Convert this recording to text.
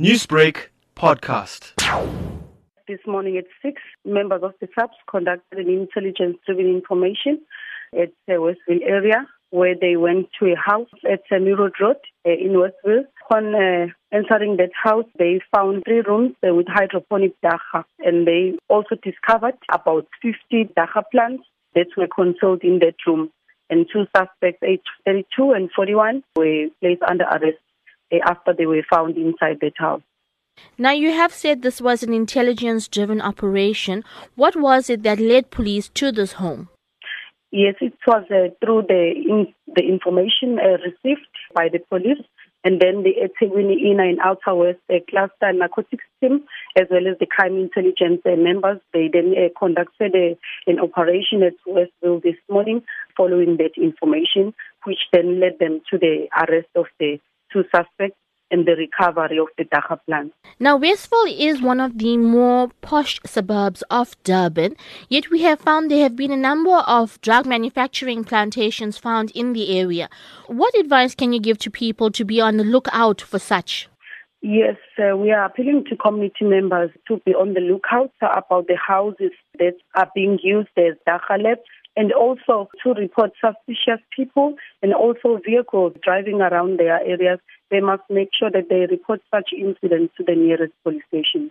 Newsbreak podcast. This morning at 6, members of the SAPS conducted an intelligence-driven information at the Westville area where they went to a house at Meerut Road uh, in Westville. Upon uh, entering that house, they found three rooms uh, with hydroponic dagga and they also discovered about 50 dagga plants that were concealed in that room. And two suspects, aged 32 and 41, were placed under arrest after they were found inside that house. Now, you have said this was an intelligence driven operation. What was it that led police to this home? Yes, it was uh, through the in, the information uh, received by the police and then the eThekwini Inner and Outer West uh, Cluster Narcotics Team, as well as the crime intelligence uh, members. They then uh, conducted an operation at Westville this morning following that information, which then led them to the arrest of the two suspects and the recovery of the dagga plant. Now, Westville is one of the more posh suburbs of Durban, yet we have found there have been a number of drug manufacturing plantations found in the area. What advice can you give to people to be on the lookout for such? Yes, uh, we are appealing to community members to be on the lookout about the houses that are being used as dagga and also to report suspicious people and also vehicles driving around their areas. They must make sure that they report such incidents to the nearest police station.